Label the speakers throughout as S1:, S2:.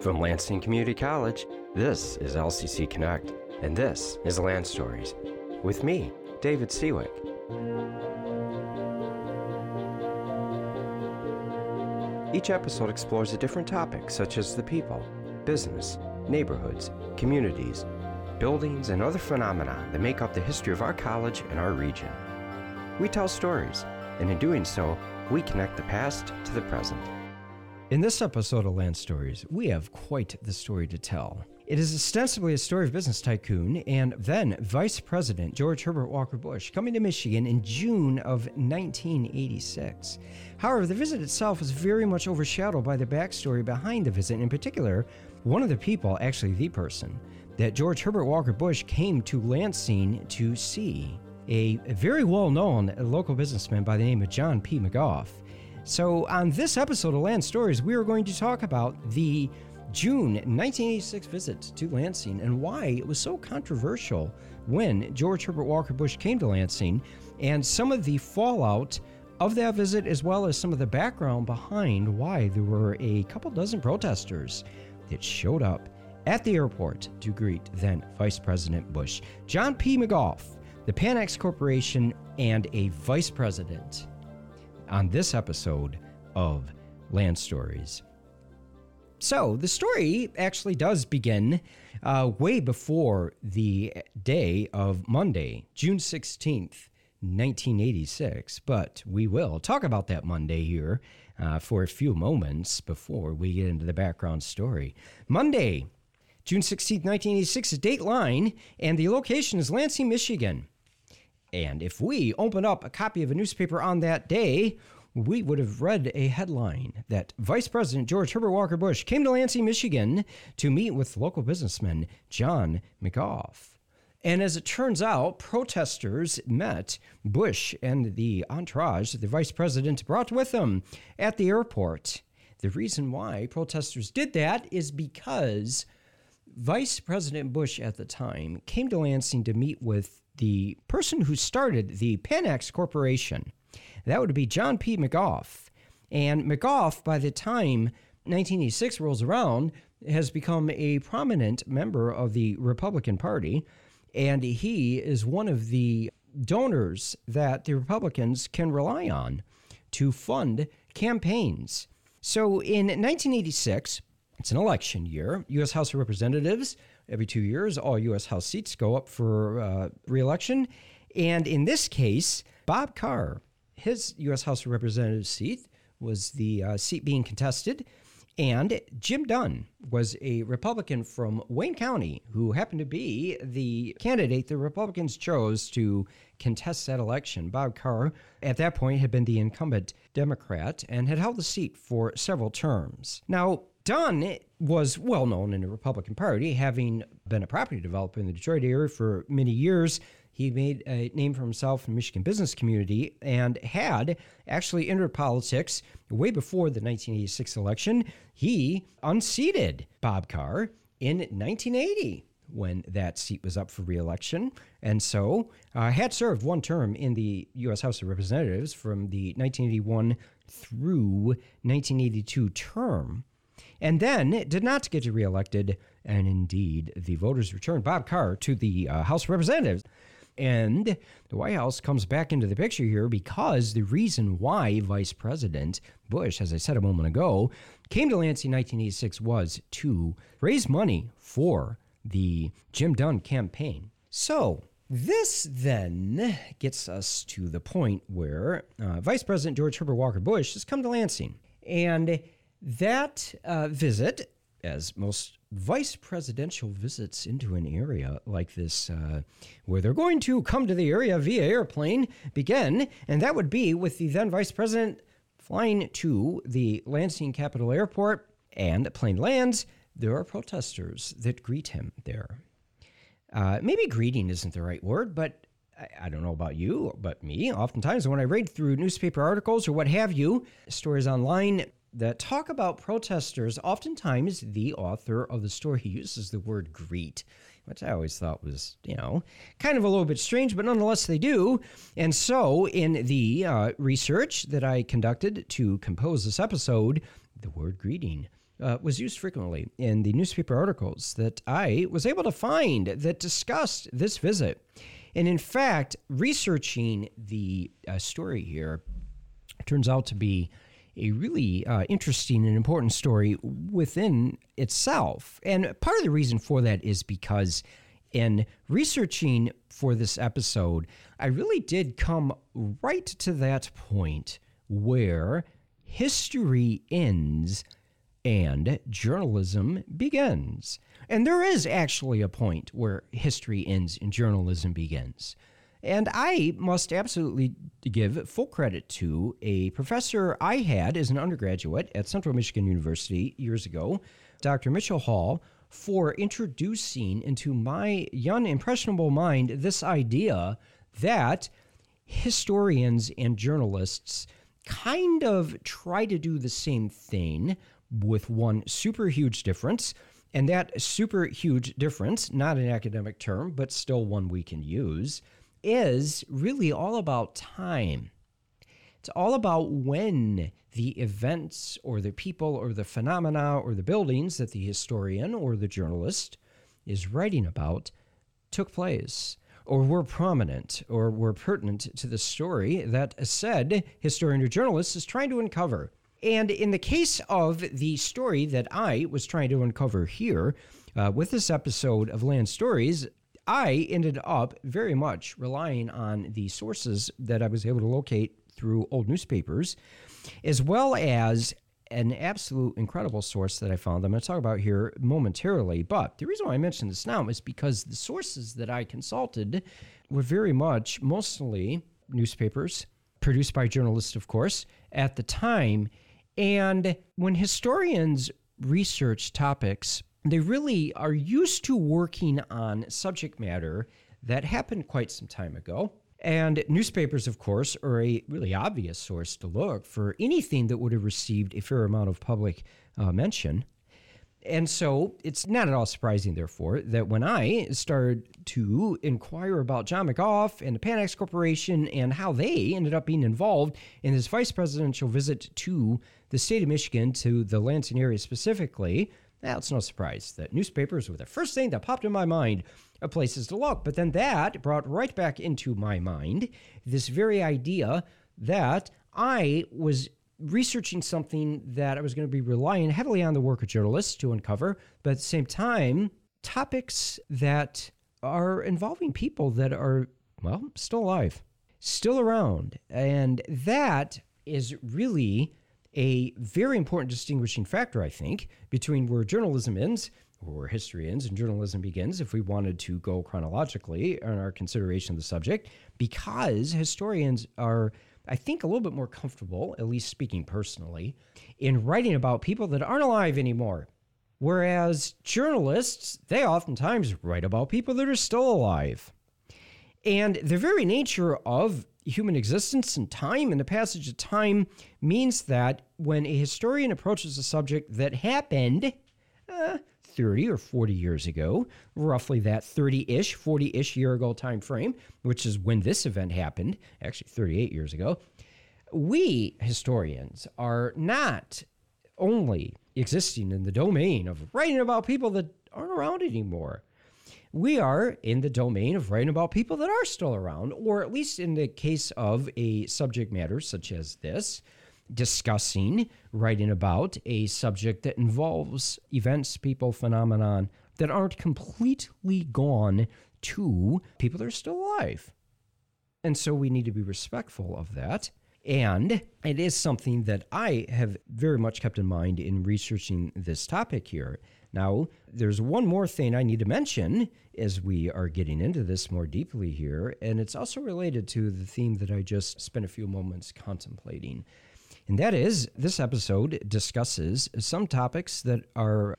S1: From Lansing Community College, this is LCC Connect, and this is Land Stories with me, David Siwik. Each episode explores a different topic, such as the people, business, neighborhoods, communities, buildings, and other phenomena that make up the history of our college and our region. We tell stories, and in doing so, we connect the past to the present. In this episode of Land Stories, we have quite the story to tell. It is ostensibly a story of business tycoon and then Vice President George Herbert Walker Bush coming to Michigan in June of 1986. However, the visit itself was very much overshadowed by the backstory behind the visit, in particular, one of the people, actually the person, that George Herbert Walker Bush came to Lansing to see. A very well known local businessman by the name of John P. McGoff. So, on this episode of Land Stories, we are going to talk about the June 1986 visit to Lansing and why it was so controversial when George Herbert Walker Bush came to Lansing, and some of the fallout of that visit, as well as some of the background behind why there were a couple dozen protesters that showed up at the airport to greet then Vice President Bush. John P. McGoff, the Panax Corporation, and a vice president on this episode of Land Stories. So, the story actually does begin uh, way before the day of Monday, June 16th, 1986. But we will talk about that Monday here uh, for a few moments before we get into the background story. Monday, June 16th, 1986 is Dateline, and the location is Lansing, Michigan. And if we open up a copy of a newspaper on that day, we would have read a headline that Vice President George Herbert Walker Bush came to Lansing, Michigan to meet with local businessman John McGoff. And as it turns out, protesters met Bush and the entourage the vice president brought with him at the airport. The reason why protesters did that is because Vice President Bush at the time came to Lansing to meet with the person who started the Panax Corporation. That would be John P. McGoff. And McGoff, by the time 1986 rolls around, has become a prominent member of the Republican Party. And he is one of the donors that the Republicans can rely on to fund campaigns. So in 1986, it's an election year. U.S. House of Representatives, every two years, all U.S. House seats go up for uh, reelection. And in this case, Bob Carr his U.S. House of Representatives seat was the uh, seat being contested. And Jim Dunn was a Republican from Wayne County who happened to be the candidate the Republicans chose to contest that election. Bob Carr, at that point, had been the incumbent Democrat and had held the seat for several terms. Now, Dunn was well known in the Republican Party, having been a property developer in the Detroit area for many years, he made a name for himself in the Michigan business community and had actually entered politics way before the 1986 election. He unseated Bob Carr in 1980 when that seat was up for reelection. And so uh, had served one term in the U.S. House of Representatives from the 1981 through 1982 term. And then did not get reelected, and indeed the voters returned Bob Carr to the uh, House of Representatives. And the White House comes back into the picture here because the reason why Vice President Bush, as I said a moment ago, came to Lansing in 1986 was to raise money for the Jim Dunn campaign. So, this then gets us to the point where uh, Vice President George Herbert Walker Bush has come to Lansing. And that uh, visit, as most vice presidential visits into an area like this, uh, where they're going to come to the area via airplane, begin, and that would be with the then vice president flying to the Lansing Capitol Airport, and plane lands. There are protesters that greet him there. Uh, maybe greeting isn't the right word, but I don't know about you, but me, oftentimes when I read through newspaper articles or what have you, stories online, that talk about protesters, oftentimes the author of the story uses the word greet, which I always thought was, you know, kind of a little bit strange, but nonetheless they do. And so, in the uh, research that I conducted to compose this episode, the word greeting
S2: uh, was used frequently in the newspaper articles that I was able to find that discussed this visit. And in fact, researching the uh, story here turns out to be a really uh, interesting and important story within itself. And part of the reason for that is because in researching for this episode, I really did come right to that point where history ends and journalism begins. And there is actually a point where history ends and journalism begins. And I must absolutely give full credit to a professor I had as an undergraduate at Central Michigan University years ago, Dr. Mitchell Hall, for introducing into my young, impressionable mind this idea that historians and journalists kind of try to do the same thing with one super huge difference. And that super huge difference, not an academic term, but still one we can use, is really all about time. It's all about when the events or the people or the phenomena or the buildings that the historian or the journalist is writing about took place or were prominent or were pertinent to the story that a said historian or journalist is trying to uncover. And in the case of the story that I was trying to uncover here uh, with this episode of Land Stories, I ended up very much relying on the sources that I was able to locate through old newspapers, as well as an absolute incredible source that I found. I'm going to talk about here momentarily. But the reason why I mention this now is because the sources that I consulted were very much mostly newspapers, produced by journalists, of course, at the time. And when historians research topics, they really are used to working on subject matter that happened quite some time ago. And newspapers, of course, are a really obvious source to look for anything that would have received a fair amount of public uh, mention. And so it's not at all surprising, therefore, that when I started to inquire about John McGoff and the Panax Corporation and how they ended up being involved in this vice presidential visit to the state of Michigan, to the Lansing area specifically, now, it's no surprise that newspapers were the first thing that popped in my mind of places to look. But then that brought right back into my mind this very idea that I was researching something that I was going to be relying heavily on the work of journalists to uncover, but at the same time, topics that are involving people that are, well, still alive, still around. And that is really a very important distinguishing factor, I think, between where journalism ends, or where history ends and journalism begins, if we wanted to go chronologically in our consideration of the subject, because historians are, I think, a little bit more comfortable, at least speaking personally, in writing about people that aren't alive anymore. Whereas journalists, they oftentimes write about people that are still alive. And the very nature of human existence and time and the passage of time means that when a historian approaches a subject that happened uh, 30 or 40 years ago, roughly that 30-ish, 40-ish year ago time frame, which is when this event happened, actually 38 years ago, we historians are not only existing in the domain of writing about people that aren't around anymore we are in the domain of writing about people that are still around, or at least in the case of a subject matter such as this, discussing, writing about a subject that involves events, people, phenomenon that aren't completely gone to people that are still alive. And so we need to be respectful of that. And it is something that I have very much kept in mind in researching this topic here now, there's one more thing I need to mention as we are getting into this more deeply here, and it's also related to the theme that I just spent a few moments contemplating. And that is, this episode discusses some topics that are,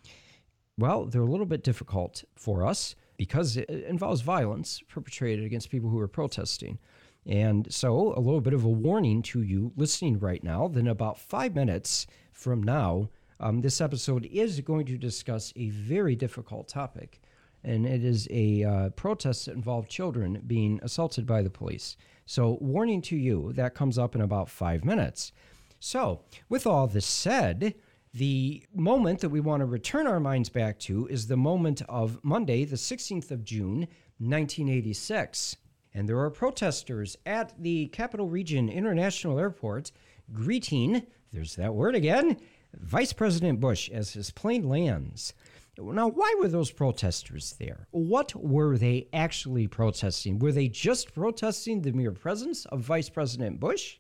S2: well, they're a little bit difficult for us because it involves violence perpetrated against people who are protesting. And so, a little bit of a warning to you listening right now, then about five minutes from now, um, this episode is going to discuss a very difficult topic, and it is a uh, protest that involved children being assaulted by the police. So, warning to you, that comes up in about five minutes. So, with all this said, The moment that we want to return our minds back to is the moment of Monday, the 16th of June, 1986. And there are protesters at the Capital Region International Airport greeting, there's that word again, Vice President Bush as his plane lands. Now, why were those protesters there? What were they actually protesting? Were they just protesting the mere presence of Vice President Bush?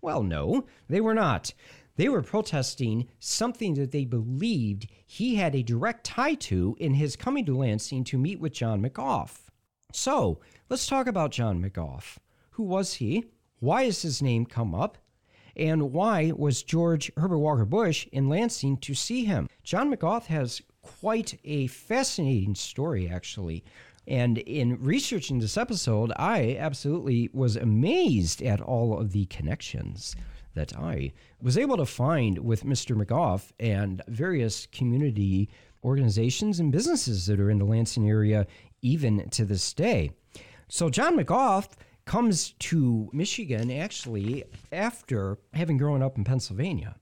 S2: Well, no, they were not. They were protesting something that they believed he had a direct tie to in his coming to Lansing to meet with John McGoff. So, let's talk about John McGoff. Who was he? Why has his name come up? And why was George Herbert Walker Bush in Lansing to see him? John McGoff has quite a fascinating story, actually. And in researching this episode, I absolutely was amazed at all of the connections that I was able to find with Mr. McGoff and various community organizations and businesses that are in the Lansing area even to this day. So, John McGoff comes to Michigan actually after having grown up in Pennsylvania.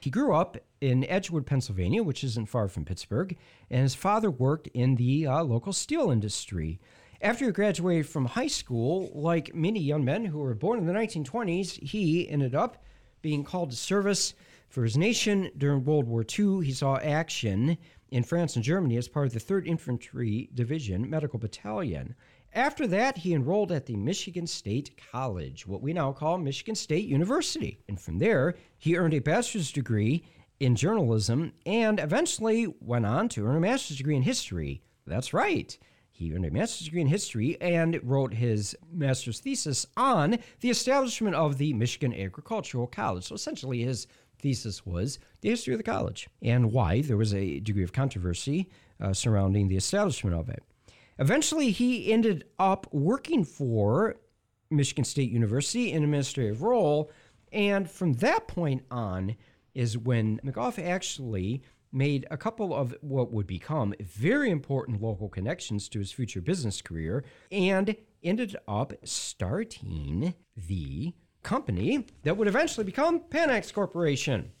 S2: He grew up in Edgewood, Pennsylvania, which isn't far from Pittsburgh, and his father worked in the uh, local steel industry. After he graduated from high school, like many young men who were born in the 1920s, he ended up being called to service for his nation during World War II. He saw action in France and Germany as part of the 3rd Infantry Division Medical Battalion. After that, he enrolled at the Michigan State College, what we now call Michigan State University. And from there, he earned a bachelor's degree in journalism and eventually went on to earn a master's degree in history. That's right. He earned a master's degree in history and wrote his master's thesis on the establishment of the Michigan Agricultural College. So essentially, his thesis was the history of the college and why there was a degree of controversy uh, surrounding the establishment of it. Eventually, he ended up working for Michigan State University in an administrative role. And from that point on is when McGoff actually made a couple of what would become very important local connections to his future business career and ended up starting the company that would eventually become Panax Corporation.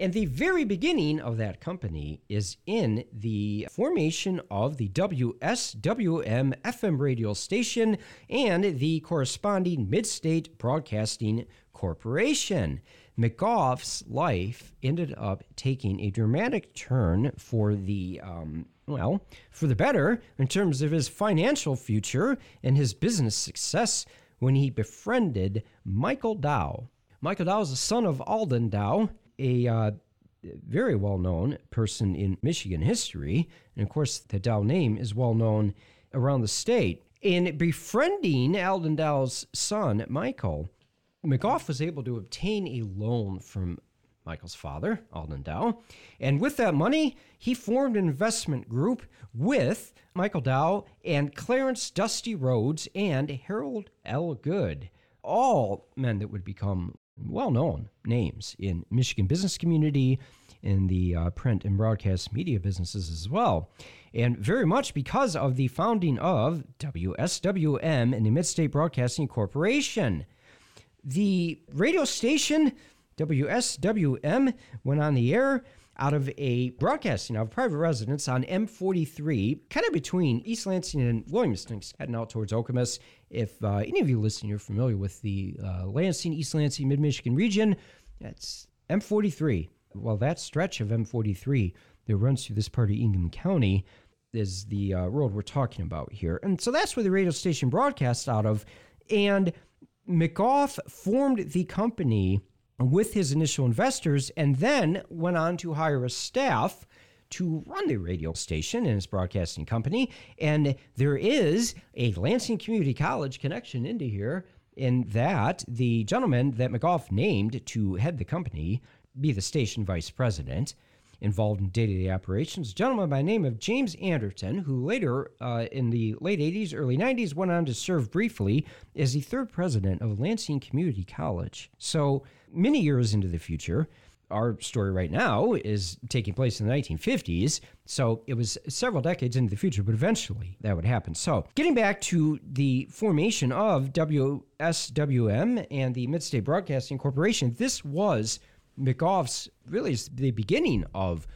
S2: And the very beginning of that company is in the formation of the WSWM FM radio station and the corresponding Mid State Broadcasting Corporation. McGoff's life ended up taking a dramatic turn for the, um, well, for the better in terms of his financial future and his business success when he befriended Michael Dow. Michael Dow is the son of Alden Dow, a uh, very well known person in Michigan history. And of course, the Dow name is well known around the state. In befriending Alden Dow's son, Michael, McGoff was able to obtain a loan from Michael's father, Alden Dow. And with that money, he formed an investment group with Michael Dow and Clarence Dusty Rhodes and Harold L. Good, all men that would become well known names in Michigan business community, in the uh, print and broadcast media businesses as well. And very much because of the founding of WSWM and the Midstate Broadcasting Corporation. The radio station WSWM went on the air out of a broadcasting of private residence on M43, kind of between East Lansing and Williamston, heading out towards Okemos. If uh, any of you listening are familiar with the uh, Lansing, East Lansing, Mid Michigan region, that's M43. Well, that stretch of M43 that runs through this part of Ingham County is the uh, road we're talking about here. And so that's where the radio station broadcasts out of. And McGoff formed the company with his initial investors and then went on to hire a staff to run the radio station and its broadcasting company. And there is a Lansing Community College connection into here in that the gentleman that McGoff named to head the company be the station vice president involved in day-to-day operations, a gentleman by the name of James Anderton, who later, uh, in the late 80s, early 90s, went on to serve briefly as the third president of Lansing Community College. So many years into the future, our story right now is taking place in the 1950s. So it was several decades into the future, but eventually that would happen. So getting back to the formation of WSWM and the Midstate Broadcasting Corporation, this was McGoff's really is the beginning of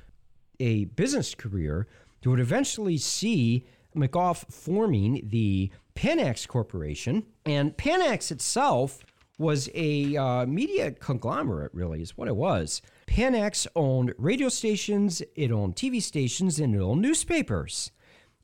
S2: a business career that would eventually see McGoff forming the Panax Corporation. And Panax itself was a uh, media conglomerate, really, is what it was. Panax owned radio stations, it owned TV stations, and it owned newspapers.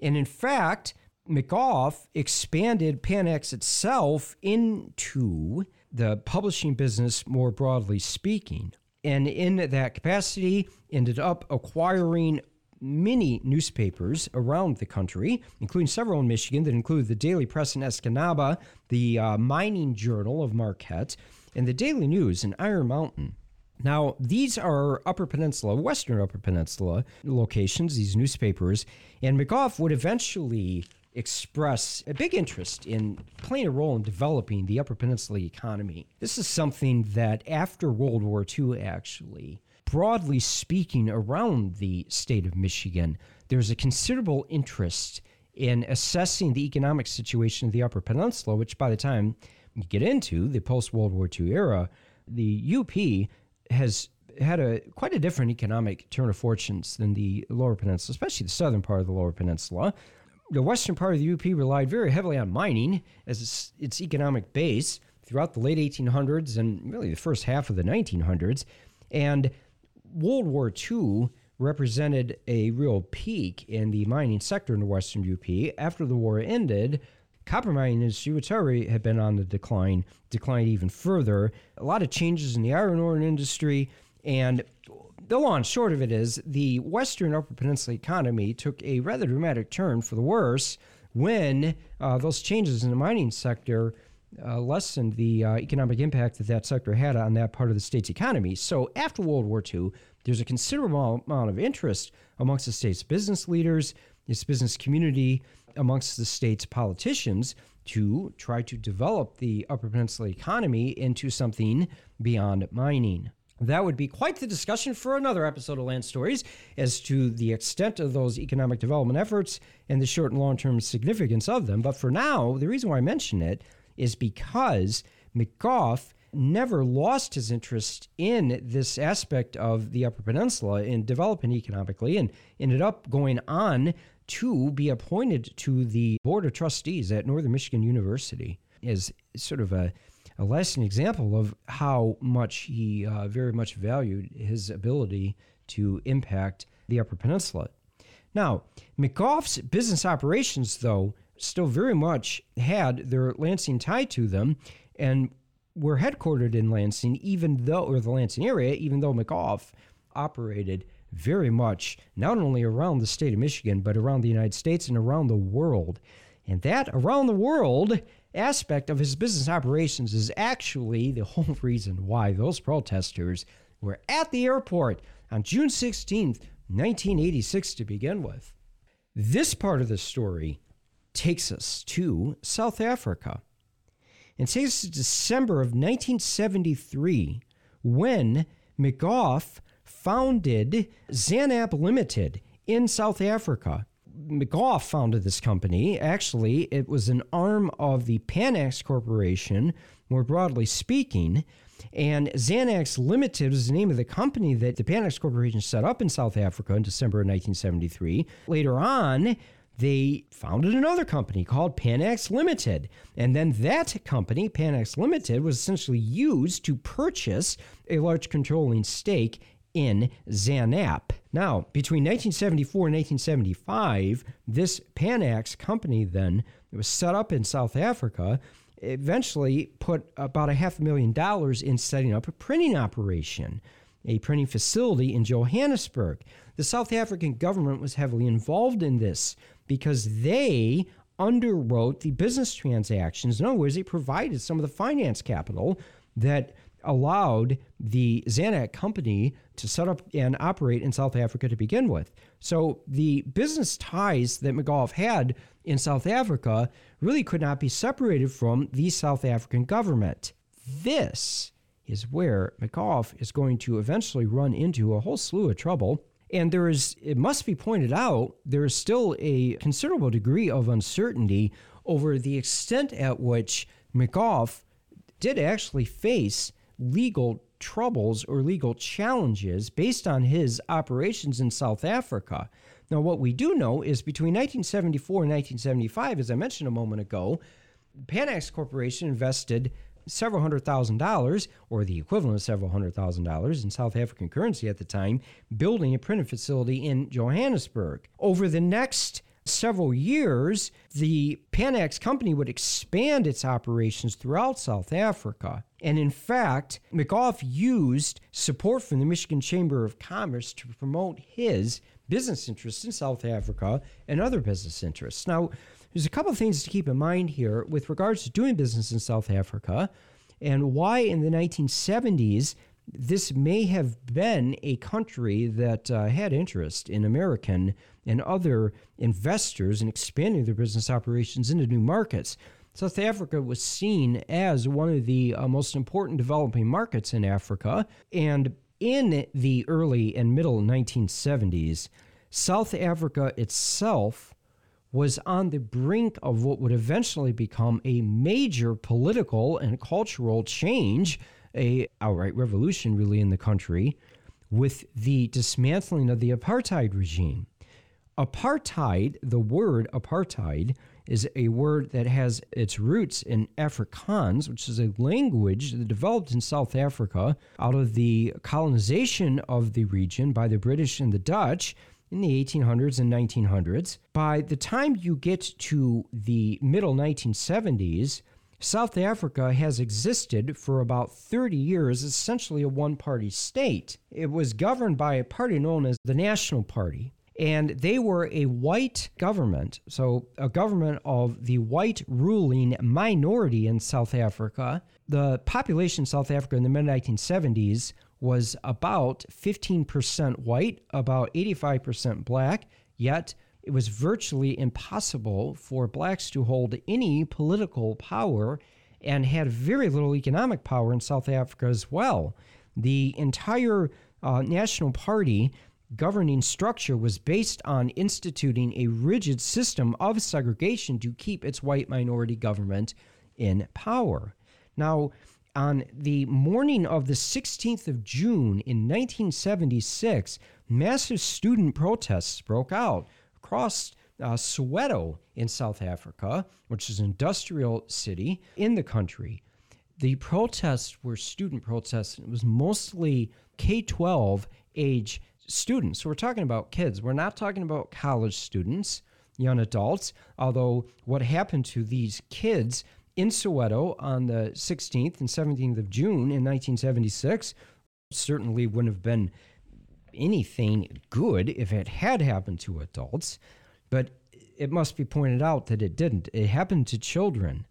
S2: And in fact, McGoff expanded Panax itself into the publishing business more broadly speaking. And in that capacity, ended up acquiring many newspapers around the country, including several in Michigan that include the Daily Press in Escanaba, the uh, Mining Journal of Marquette, and the Daily News in Iron Mountain. Now, these are Upper Peninsula, Western Upper Peninsula locations, these newspapers, and McGoff would eventually express a big interest in playing a role in developing the Upper Peninsula economy. This is something that after World War II, actually, broadly speaking, around the state of Michigan, there's a considerable interest in assessing the economic situation of the Upper Peninsula, which by the time you get into the post World War II era, the UP has had a quite a different economic turn of fortunes than the Lower Peninsula, especially the southern part of the Lower Peninsula. The western part of the UP relied very heavily on mining as its, its economic base throughout the late 1800s and really the first half of the 1900s. And World War II represented a real peak in the mining sector in the western UP. After the war ended, copper mining industry, which already had been on the decline, declined even further. A lot of changes in the iron ore industry, and the long short of it is the Western Upper Peninsula economy took a rather dramatic turn for the worse when uh, those changes in the mining sector uh, lessened the uh, economic impact that that sector had on that part of the state's economy. So after World War II, there's a considerable amount of interest amongst the state's business leaders, its business community, amongst the state's politicians to try to develop the Upper Peninsula economy into something beyond mining. That would be quite the discussion for another episode of Land Stories as to the extent of those economic development efforts and the short and long term significance of them. But for now, the reason why I mention it is because McGoff never lost his interest in this aspect of the Upper Peninsula in developing economically and ended up going on to be appointed to the Board of Trustees at Northern Michigan University as sort of a a lasting example of how much he uh, very much valued his ability to impact the Upper Peninsula. Now, McGoff's business operations, though, still very much had their Lansing tie to them and were headquartered in Lansing, even though, or the Lansing area, even though McGoff operated very much not only around the state of Michigan, but around the United States and around the world. And that around the world aspect of his business operations is actually the whole reason why those protesters were at the airport on June 16th, 1986, to begin with. This part of the story takes us to South Africa and takes us to December of 1973 when McGoff founded Xanap Limited in South Africa. McGoff founded this company. Actually, it was an arm of the Panax Corporation, more broadly speaking. And Xanap Limited was the name of the company that the Panax Corporation set up in South Africa in December of 1973. Later on, they founded another company called Panax Limited. And then that company, Panax Limited, was essentially used to purchase a large controlling stake in Xanap. Now, between 1974 and 1975, this Panax company then was set up in South Africa eventually put about a half a million dollars in setting up a printing operation, a printing facility in Johannesburg. The South African government was heavily involved in this because they underwrote the business transactions. In other words, they provided some of the finance capital that allowed the Xanap company to set up and operate in South Africa to begin with. So the business ties that McGoff had in South Africa really could not be separated from the South African government. This is where McGoff is going to eventually run into a whole slew of trouble. And there is, it must be pointed out, there is still a considerable degree of uncertainty over the extent at which McGoff did actually face legal troubles or legal challenges based on his operations in South Africa. Now, what we do know is between 1974 and 1975, as I mentioned a moment ago, Panax Corporation invested several hundred thousand dollars, or the equivalent of several hundred thousand dollars in South African currency at the time, building a printing facility in Johannesburg. Over the next several years, the Panax company would expand its operations throughout South Africa. And in fact, McGoff used support from the Michigan Chamber of Commerce to promote his business interests in South Africa and other business interests. Now, there's a couple of things to keep in mind here with regards to doing business in South Africa and why in the 1970s this may have been a country that uh, had interest in American and other investors in expanding their business operations into new markets. South Africa was seen as one of the uh, most important developing markets in Africa. And in the early and middle 1970s, South Africa itself was on the brink of what would eventually become a major political and cultural change, a outright revolution really in the country, with the dismantling of the apartheid regime. Apartheid, the word apartheid, is a word that has its roots in Afrikaans, which is a language that developed in South Africa out of the colonization of the region by the British and the Dutch in the 1800s and 1900s. By the time you get to the middle 1970s, South Africa has existed for about 30 years, essentially a one party state. It was governed by a party known as the National Party. And they were a white government, so a government of the white ruling minority in South Africa. The population in South Africa in the mid 1970s was about 15% white, about 85% black, yet it was virtually impossible for blacks to hold any political power and had very little economic power in South Africa as well. The entire uh, National Party governing structure was based on instituting a rigid system of segregation to keep its white minority government in power. Now, on the morning of the 16th of June in 1976, massive student protests broke out across uh, Soweto in South Africa, which is an industrial city in the country. The protests were student protests, and it was mostly K 12 age students. So we're talking about kids. We're not talking about college students, young adults, although what happened to these kids in Soweto on the 16th and 17th of June in 1976 certainly wouldn't have been anything good if it had happened to adults, but it must be pointed out that it didn't. It happened to children.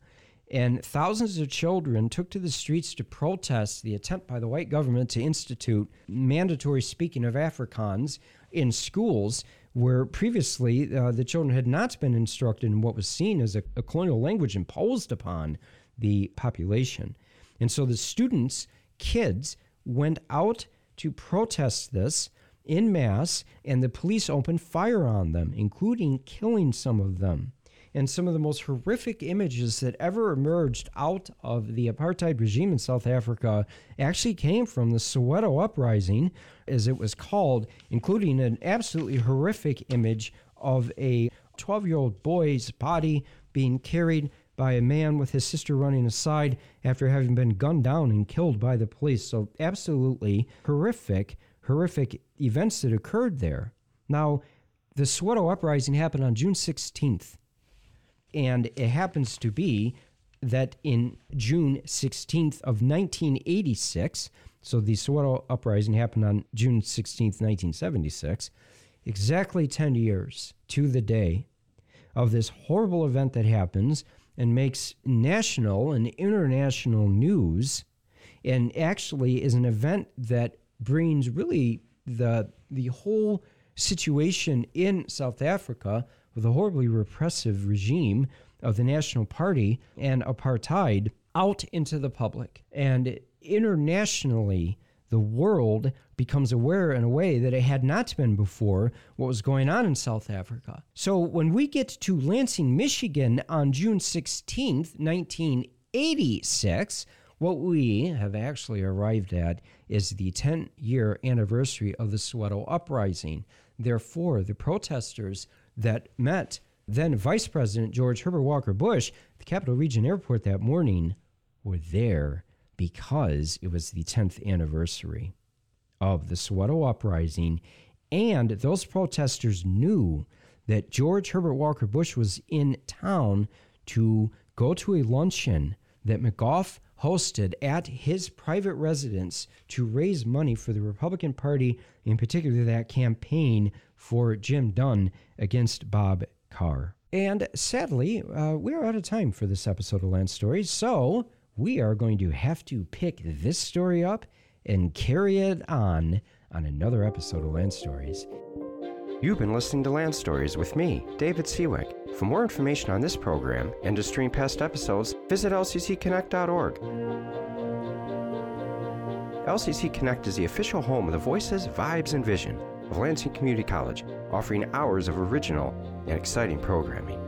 S2: And thousands of children took to the streets to protest the attempt by the white government to institute mandatory speaking of Afrikaans in schools where previously uh, the children had not been instructed in what was seen as a, a colonial language imposed upon the population. And so the students, kids, went out to protest this in mass, and the police opened fire on them, including killing some of them and some of the most horrific images that ever emerged out of the apartheid regime in South Africa actually came from the Soweto uprising, as it was called, including an absolutely horrific image of a 12 year old boy's body being carried by a man with his sister running aside after having been gunned down and killed by the police. So, absolutely horrific, horrific events that occurred there. Now, the Soweto uprising happened on June 16th, and it happens to be that in June 16th of 1986, so the Soweto uprising happened on June 16th, 1976, exactly 10 years to the day of this horrible event that happens and makes national and international news and actually is an event that brings really the the whole situation in South Africa with a horribly repressive regime of the National Party and apartheid out into the public. And internationally, the world becomes aware in a way that it had not been before what was going on in South Africa. So when we get to Lansing, Michigan on June 16th, 1986, What we have actually arrived at is the 10 year anniversary of the Soweto Uprising. Therefore, the protesters that met then Vice President George Herbert Walker Bush at the Capital Region Airport that morning were there because it was the 10th anniversary of the Soweto Uprising. And those protesters knew that George Herbert Walker Bush was in town to go to a luncheon that McGoff hosted at his private residence to raise money for the Republican Party, in particular that campaign for Jim Dunn against Bob Carr. And sadly, uh, we're out of time for this episode of Land Stories, so we are going to have to pick this story up and carry it on on another episode of Land Stories.
S1: You've been listening to Land Stories with me, David Siwik. For more information on this program and to stream past episodes, visit lccconnect.org. LCC Connect is the official home of the voices, vibes, and vision of Lansing Community College, offering hours of original and exciting programming.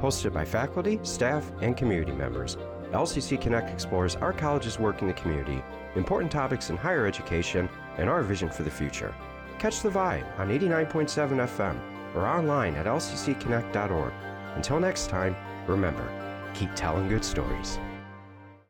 S1: Hosted by faculty, staff, and community members, LCC Connect explores our college's work in the community, important topics in higher education, and our vision for the future. Catch the vibe on 89.7 FM or online at lccconnect.org. Until next time, remember, keep telling good stories.